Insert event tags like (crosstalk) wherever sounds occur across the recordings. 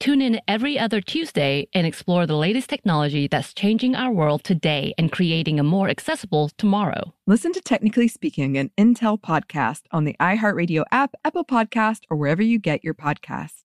Tune in every other Tuesday and explore the latest technology that's changing our world today and creating a more accessible tomorrow. Listen to Technically Speaking, an Intel podcast on the iHeartRadio app, Apple Podcast, or wherever you get your podcasts.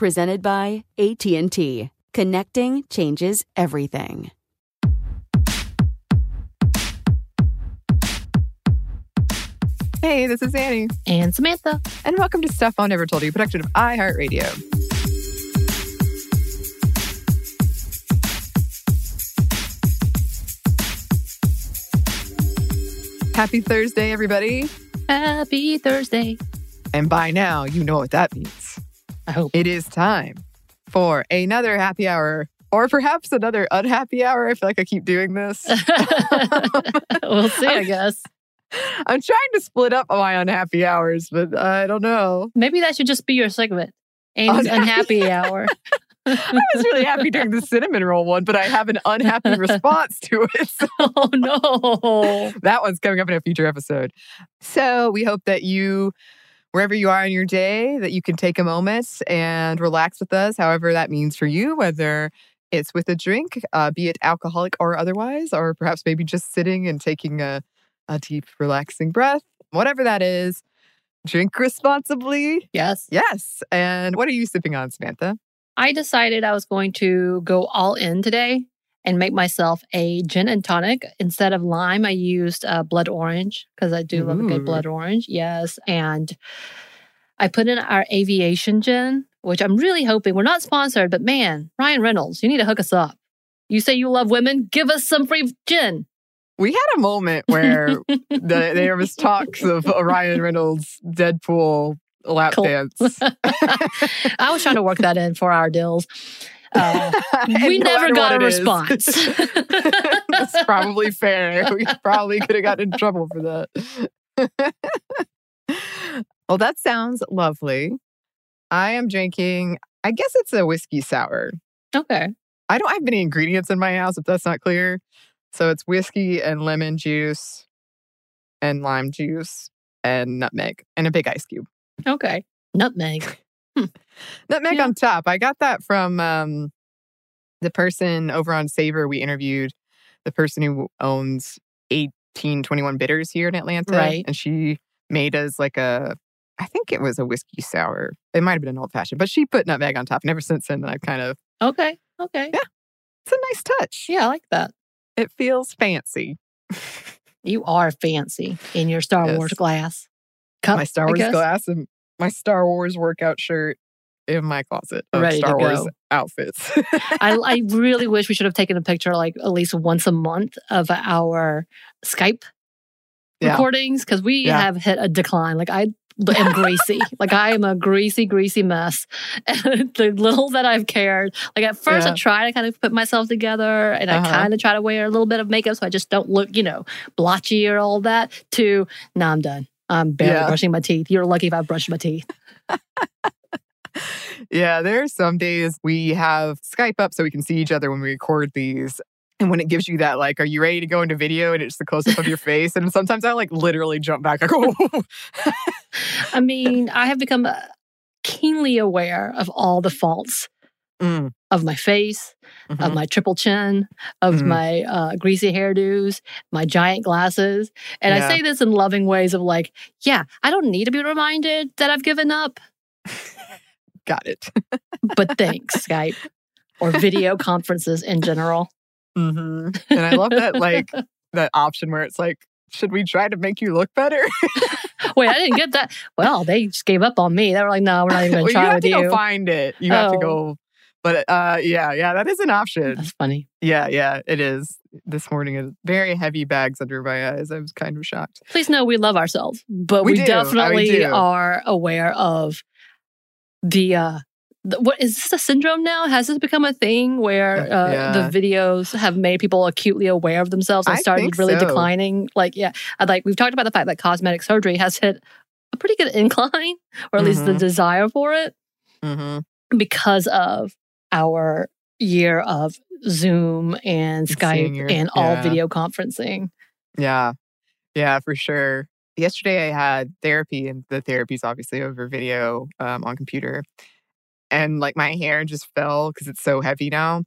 Presented by AT&T. Connecting changes everything. Hey, this is Annie, And Samantha. and welcome to Stuff I Never Told You, production of iHeartRadio. Happy Thursday, everybody. Happy Thursday. And by now, you know what that means. I hope. It is time for another happy hour, or perhaps another unhappy hour. I feel like I keep doing this. (laughs) we'll see, I guess. I'm trying to split up my unhappy hours, but I don't know. Maybe that should just be your segment. Annie's Unhappy- unhappy hour. (laughs) I was really happy during the cinnamon roll one, but I have an unhappy response to it. So (laughs) oh no. that one's coming up in a future episode. So we hope that you, wherever you are in your day, that you can take a moment and relax with us, however that means for you, whether it's with a drink, uh, be it alcoholic or otherwise, or perhaps maybe just sitting and taking a, a deep, relaxing breath, whatever that is. Drink responsibly. Yes. Yes. And what are you sipping on, Samantha? I decided I was going to go all in today and make myself a gin and tonic. Instead of lime, I used uh, blood orange because I do love a good blood orange. Yes. And I put in our aviation gin, which I'm really hoping we're not sponsored, but man, Ryan Reynolds, you need to hook us up. You say you love women, give us some free gin. We had a moment where the, there was talks of Ryan Reynolds Deadpool lap Cool. dance. (laughs) I was trying to work that in for our deals. (laughs) Uh, we never got a response. (laughs) (laughs) That's probably fair. We probably could have gotten in trouble for that. well, that sounds lovely. I am drinking, I guess it's a whiskey sour. okay. I don't have many ingredients in my house, if that's not clear. So it's whiskey and lemon juice and lime juice and nutmeg and a big ice cube. Okay. Nutmeg. (laughs) Nutmeg Yeah. on top. I got that from um, the person over on Savor we interviewed, the person who owns 1821 Bitters here in Atlanta. Right. And she made us like a, I think it was a whiskey sour. It might have been an old fashioned, but she put nutmeg on top. And ever since then, I've kind of, Okay. Okay. Yeah. it's a nice touch. Yeah, I like that. It feels fancy. (laughs) You are fancy in your Star Yes. Wars glass. Cup, my Star Wars glass and my Star Wars workout shirt in my closet of Ready Star Wars outfits. (laughs) I, I really wish we should have taken a picture like at least once a month of our Skype Yeah. recordings because we Yeah. have hit a decline. Like I (laughs) am greasy. like I am a greasy, greasy mess. (laughs) And the little that I've cared, like at first I try to kind of put myself together and I Uh-huh. kind of try to wear a little bit of makeup so I just don't look, you know, blotchy or all that. To now I'm done. I'm barely Yeah. brushing my teeth. You're lucky if I brushed my teeth. (laughs) Yeah, there are some days we have Skype up so we can see each other when we record these. And when it gives you that, like, are you ready to go into video? And it's the close up of your (laughs) face. And sometimes I like literally jump back. I go, I mean, I have become uh, keenly aware of all the faults Mm, of my face, of mhm. my triple chin, of Mhm. my uh, greasy hairdos, my giant glasses. And Yeah. I say this in loving ways of like, yeah, I don't need to be reminded that I've given up, (laughs) Got it. but thanks, Skype or video (laughs) conferences in general. hmm And I love that, like, that option where it's like, should we try to make you look better? (laughs) Wait, I didn't get that. Well, they just gave up on me. They were like, no, we're not even going to well, to you try have with to you. go find it. You have to Oh. go. But uh, yeah, yeah, that is an option. That's funny. Yeah, yeah, it is. This morning is very heavy bags under my eyes. I was kind of shocked. Please know we love ourselves, but We we, definitely do. are aware of the uh the, what is this a syndrome now? Has this become a thing where Uh, uh, yeah. the videos have made people acutely aware of themselves and I started really so. declining? Like, yeah, I'd like we've talked about the fact that cosmetic surgery has hit a pretty good (laughs) incline, or at least the Mhm. desire for it, Mm-hmm. because of our year of Zoom and Skype your- and all yeah. video conferencing. Yeah, yeah, for sure. Yesterday I had therapy, and the therapy's obviously over video um, on computer, and like my hair just fell because it's so heavy now.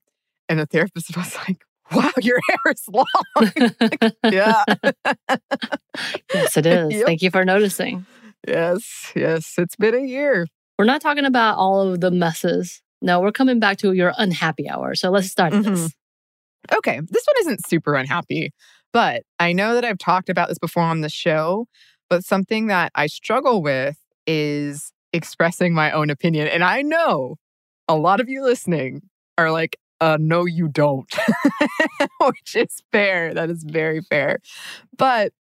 And the therapist (laughs) was like, "Wow, your hair is long." (laughs) yeah. yes, it (laughs) is. Yep. Thank you for noticing. Yes, yes, it's been a year. We're not talking about all of the messes. No, we're coming back to your unhappy hour. So let's start Mhm. this. Okay, this one isn't super unhappy, but I know that I've talked about this before on the show, but something that I struggle with is expressing my own opinion. And I know a lot of you listening are like, uh, no, you don't, (laughs) which is fair. That is very fair. But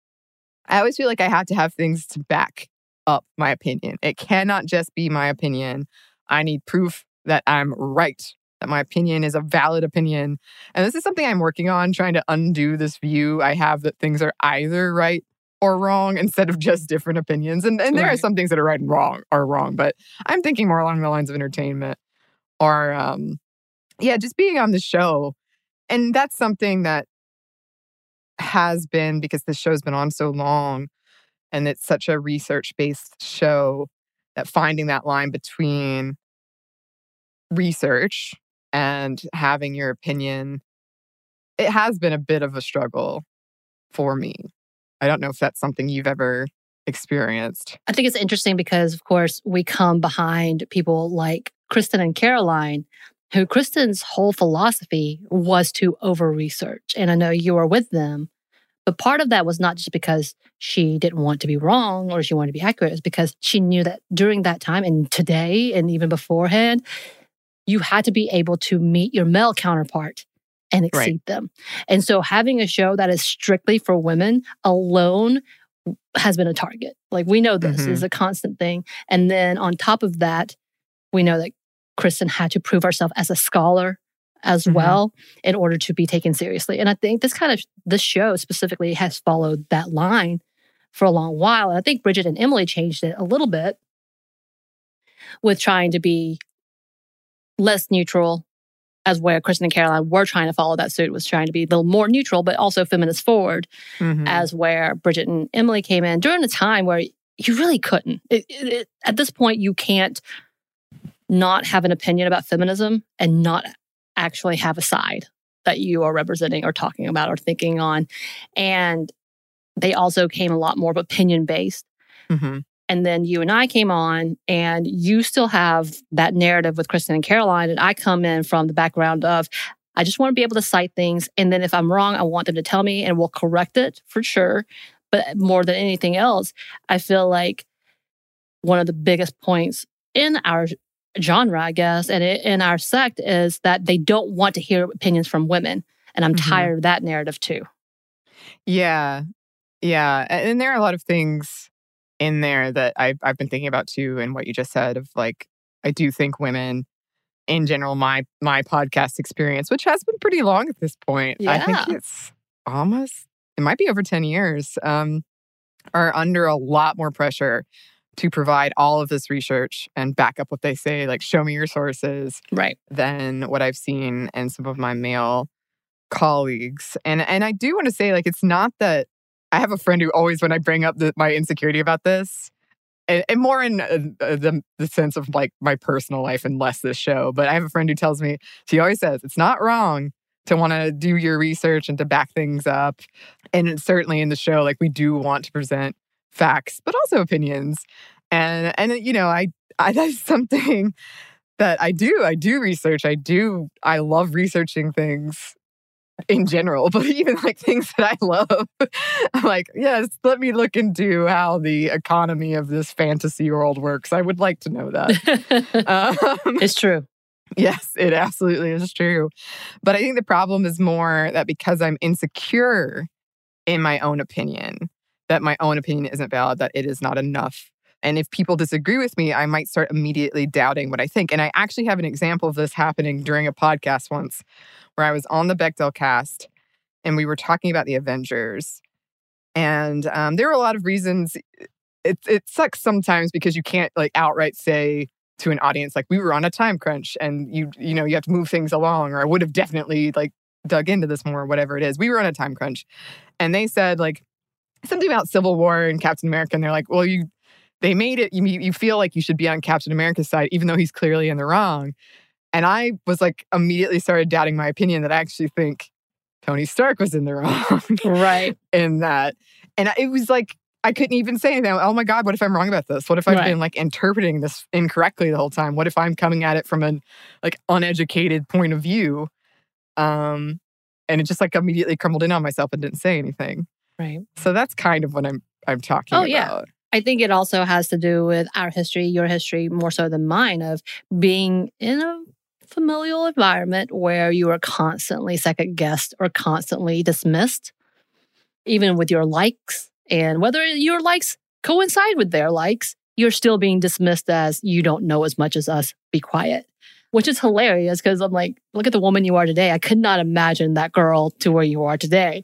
I always feel like I have to have things to back up my opinion. It cannot just be my opinion. I need proof that I'm right, that my opinion is a valid opinion. And this is something I'm working on, trying to undo this view I have that things are either right or wrong instead of just different opinions. And, and there are some things that are right and wrong are wrong, but I'm thinking more along the lines of entertainment or, um, yeah, just being on the show. And that's something that has been because the show's been on so long and it's such a research based show that finding that line between research and having your opinion it has been a bit of a struggle for me i don't know if that's something you've ever experienced I think it's interesting because, of course, we come behind people like Kristen and Caroline, who Kristen's whole philosophy was to over research. And I know you were with them, but part of that was not just because she didn't want to be wrong or she wanted to be accurate, it's because she knew that during that time and today and even beforehand, you had to be able to meet your male counterpart and exceed Right. them. And so having a show that is strictly for women alone has been a target. Like we know this Mhm. is a constant thing. And then on top of that, we know that Kristen had to prove herself as a scholar as Mhm. well in order to be taken seriously. And I think this kind of this show specifically has followed that line for a long while. And I think Bridget and Emily changed it a little bit with trying to be less neutral as where Kristen and Caroline were trying to follow that suit was trying to be a little more neutral, but also feminist forward Mhm. as where Bridget and Emily came in during a time where you really couldn't. It, it, it- at this point, you can't not have an opinion about feminism and not actually have a side that you are representing or talking about or thinking on. And they also came a lot more opinion based. Mhm. And then you and I came on, and you still have that narrative with Kristen and Caroline. And I come in from the background of, I just want to be able to cite things. And then if I'm wrong, I want them to tell me and we'll correct it for sure. But more than anything else, I feel like one of the biggest points in our genre, I guess, and in our sect is that they don't want to hear opinions from women. And I'm Mhm. tired of that narrative too. Yeah. Yeah. And there are a lot of things in there that I've, I've been thinking about too, and what you just said of like, I do think women in general, my my podcast experience, which has been pretty long at this point. I think it's almost it might be over 10 years, um, are under a lot more pressure to provide all of this research and back up what they say, like show me your sources Right. than what I've seen in some of my male colleagues. And and I do want to say like it's not that I have a friend who always when I bring up the, my insecurity about this and, and more in uh, the, the sense of like my personal life and less this show, but I have a friend who tells me she always says it's not wrong to want to do your research and to back things up. And certainly in the show like we do want to present facts but also opinions. And and you know, I I (laughs) that's something that I do. I do research. I do. I love researching things in general, (laughs) but even like things that I love, (laughs) I'm like, yes, let me look into how the economy of this fantasy world works. I would like to know that. (laughs) um, it's true. Yes, it absolutely is true. But I think the problem is more that because I'm insecure in my own opinion, that my own opinion isn't valid, that it is not enough and if people disagree with me, I might start immediately doubting what I think. And I actually have an example of this happening during a podcast once where I was on the Bechdel cast and we were talking about the Avengers. And um, there were a lot of reasons. It, it sucks sometimes because you can't like outright say to an audience like we were on a time crunch and you you know you have to move things along or I would have definitely like dug into this more whatever it is. We were on a time crunch. And they said like something about Civil War and Captain America and they're like, "Well, you they made it you, you feel like you should be on captain america's side even though he's clearly in the wrong. And i was like immediately started doubting my opinion that i actually think tony stark was in the (laughs) wrong right. in that. And it was like i couldn't even say anything oh my god what if i'm wrong about this? What if i've right. been like interpreting this incorrectly the whole time? What if i'm coming at it from an like uneducated point of view? Um and it just like immediately crumbled in on myself and didn't say anything. Right. So that's kind of what i'm i'm talking oh, about. yeah I think it also has to do with our history, your history, more so than mine, of being in a familial environment where you are constantly second guessed or constantly dismissed, even with your likes. And whether your likes coincide with their likes, you're still being dismissed as you don't know as much as us, be quiet which is hilarious because I'm like, look at the woman you are today. I could not imagine that girl to where you are today.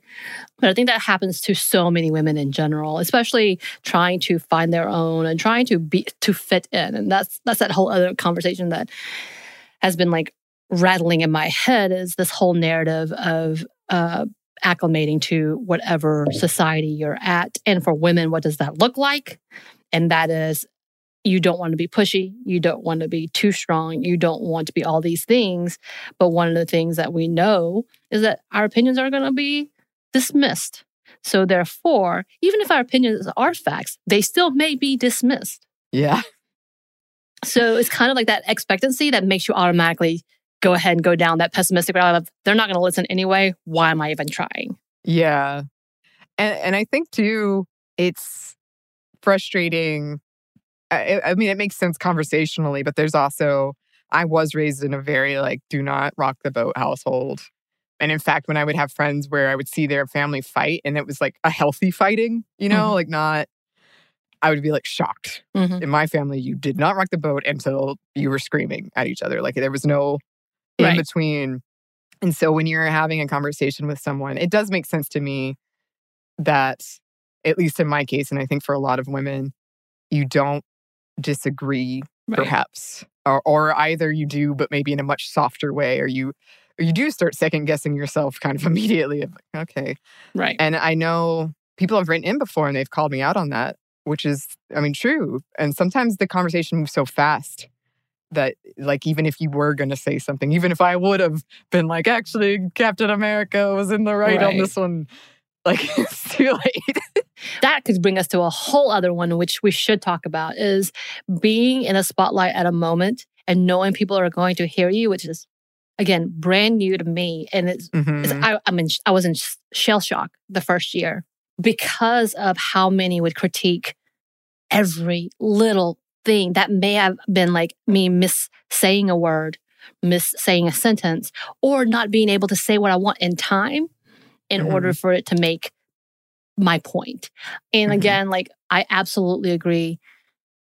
But I think that happens to so many women in general, especially trying to find their own and trying to be to fit in. And that's that's that whole other conversation that has been like rattling in my head is this whole narrative of uh, acclimating to whatever society you're at. And for women, what does that look like? And that is you don't want to be pushy. You don't want to be too strong. You don't want to be all these things. But one of the things that we know is that our opinions are going to be dismissed. So, therefore, even if our opinions are facts, they still may be dismissed. Yeah. So, it's kind of like that expectancy that makes you automatically go ahead and go down that pessimistic route of they're not going to listen anyway. Why am I even trying? Yeah. And, and I think, too, it's frustrating I, I mean, it makes sense conversationally, but there's also, I was raised in a very like, do not rock the boat household. And in fact, when I would have friends where I would see their family fight and it was like a healthy fighting, you know, mm-hmm. like not, I would be like shocked. Mm-hmm. In my family, you did not rock the boat until you were screaming at each other. Like there was no in between. And so when you're having a conversation with someone, it does make sense to me that, at least in my case, and I think for a lot of women, you don't disagree right. perhaps or, or either you do but maybe in a much softer way or you or you do start second guessing yourself kind of (laughs) immediately okay right and i know people have written in before and they've called me out on that which is i mean true and sometimes the conversation moves so fast that like even if you were going to say something even if i would have been like actually captain america was in the right, right. on this one like (laughs) it's too late that could bring us to a whole other one, which we should talk about is being in a spotlight at a moment and knowing people are going to hear you, which is again brand new to me. And it's, mm-hmm. it's I, I mean, I was in shell shock the first year because of how many would critique every little thing that may have been like me miss saying a word, miss saying a sentence, or not being able to say what I want in time in mm-hmm. order for it to make my point. And mm-hmm. again, like I absolutely agree.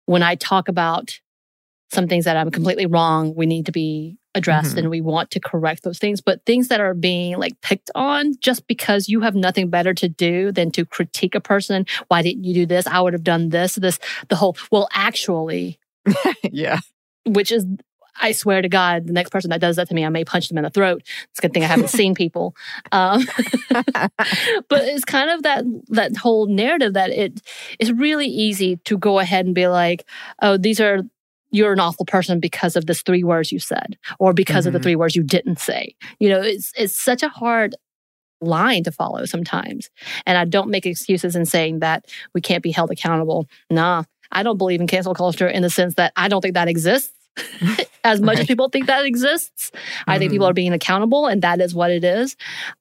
When I talk about some things that I'm completely wrong, we need to be addressed mm-hmm. and we want to correct those things. But things that are being like picked on just because you have nothing better to do than to critique a person. Why didn't you do this? I would have done this, this, the whole, well, actually. (laughs) yeah. Which is, I swear to God, the next person that does that to me, I may punch them in the throat. It's a good thing I haven't seen people. Um, (laughs) but it's kind of that that whole narrative that it is really easy to go ahead and be like, oh, these are you're an awful person because of this three words you said, or because mm-hmm. of the mm-hmm. three words you didn't say. You know, it's it's such a hard line to follow sometimes. And I don't make excuses in saying that we can't be held accountable. Nah, I don't believe in cancel culture in the sense that I don't think that exists. (laughs) as much right. as people think that exists. Mm-hmm. I think people mm-hmm. are being accountable, and that is what it is.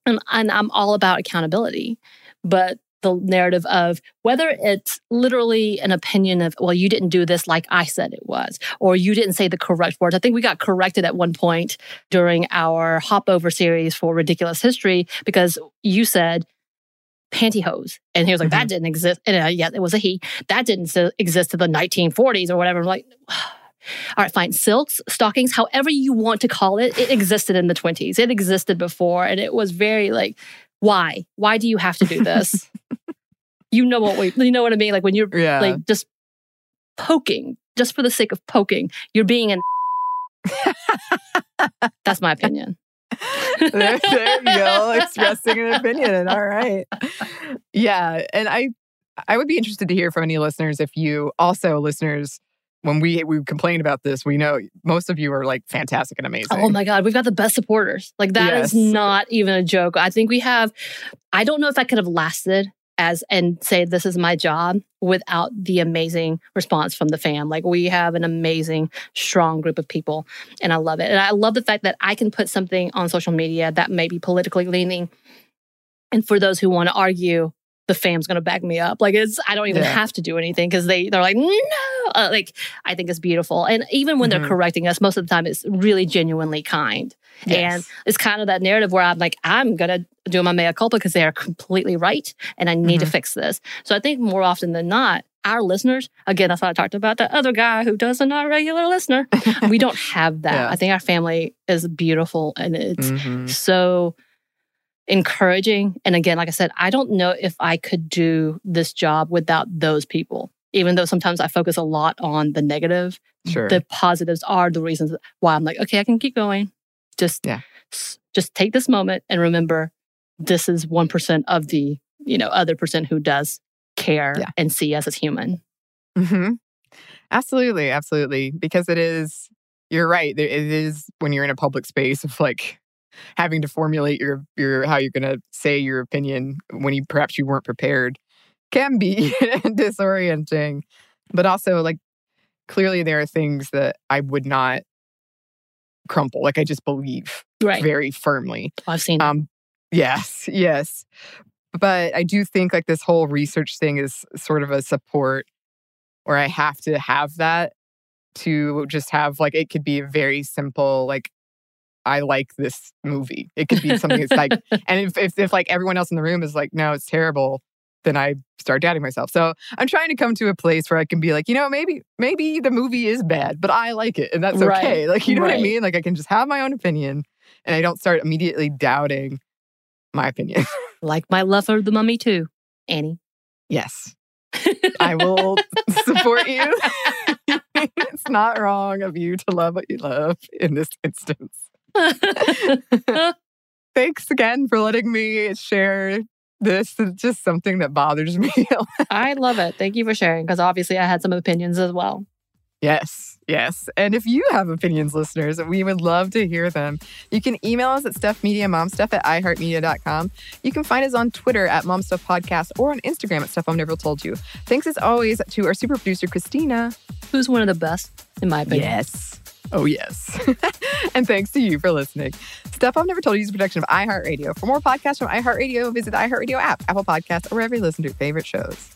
And, and I'm all about accountability. But the narrative of whether it's literally an opinion of, well, you didn't do this like I said it was, or you didn't say the correct words. I think we got corrected at one point during our hop over series for Ridiculous History because you said, pantyhose. And he was like, mm-hmm. that didn't exist. And uh, yeah, it was a he. That didn't exist in the 1940s or whatever. I'm like, (sighs) all right, fine. Silks, stockings, however you want to call it, it existed in the 20s. It existed before. And it was very like, why? Why do you have to do this? (laughs) you know what we, you know what I mean? Like when you're yeah. like just poking, just for the sake of poking, you're being an. (laughs) That's my opinion. there, there you go, (laughs) expressing an opinion. All right. Yeah. And I I would be interested to hear from any listeners if you also listeners when we we complain about this, we know most of you are like fantastic and oh amazing. Oh my god, we've got the best supporters. Like that yes. is not even a joke. I think we have I don't know if I could have lasted as and say this is my job without the amazing response from the fam. Like we have an amazing, strong group of people, and I love it. And I love the fact that I can put something on social media that may be politically leaning, and for those who want to argue, the fam's going to back me up. Like it's, I don't even yeah. have to do anything because they they're like, no, uh, like I think it's beautiful. And even when mm-hmm. they're correcting us, most of the time it's really genuinely kind. Yes. And it's kind of that narrative where I'm like, I'm going to do my mea culpa because they are completely right and I need mm-hmm. to fix this. So I think more often than not, our listeners, again, that's what I talked about the other guy who doesn't not regular listener. (laughs) we don't have that. Yeah. I think our family is beautiful and it's mm-hmm. so encouraging. And again, like I said, I don't know if I could do this job without those people. Even though sometimes I focus a lot on the negative, sure. the positives are the reasons why I'm like, okay, I can keep going. Just yeah. just take this moment and remember this is 1% of the, you know, other percent who does care yeah. and see us as human. Mm-hmm. Absolutely, absolutely. Because it is, you're right. It is when you're in a public space of like having to formulate your your how you're going to say your opinion when you perhaps you weren't prepared can be (laughs) disorienting but also like clearly there are things that i would not crumple like i just believe right. very firmly i've seen um yes yes but i do think like this whole research thing is sort of a support where i have to have that to just have like it could be a very simple like I like this movie. It could be something that's like, (laughs) and if, if, if like everyone else in the room is like, no, it's terrible, then I start doubting myself. So I'm trying to come to a place where I can be like, you know, maybe maybe the movie is bad, but I like it, and that's okay. Right. Like, you know right. what I mean? Like, I can just have my own opinion, and I don't start immediately doubting my opinion. like my love for the mummy too, Annie. Yes, I will support you. (laughs) (laughs) it's not wrong of you to love what you love in this instance. (laughs) Thanks again for letting me share this. is just something that bothers (laughs) me. I love it. Thank you for sharing because obviously I had some opinions as well. Yes, yes. And if you have opinions, listeners, we would love to hear them. You can email us at stuffmediamomstuff at iheartmedia.com. You can find us on Twitter at momstuffpodcast or on Instagram at stuff I've never told you. Thanks as always to our super producer, Christina. Who's one of the best, in my opinion. Yes. Oh, yes. (laughs) and thanks to you for listening. Stuff I've Never Told You is a production of iHeartRadio. For more podcasts from iHeartRadio, visit the iHeartRadio app, Apple Podcasts, or wherever you listen to your favorite shows.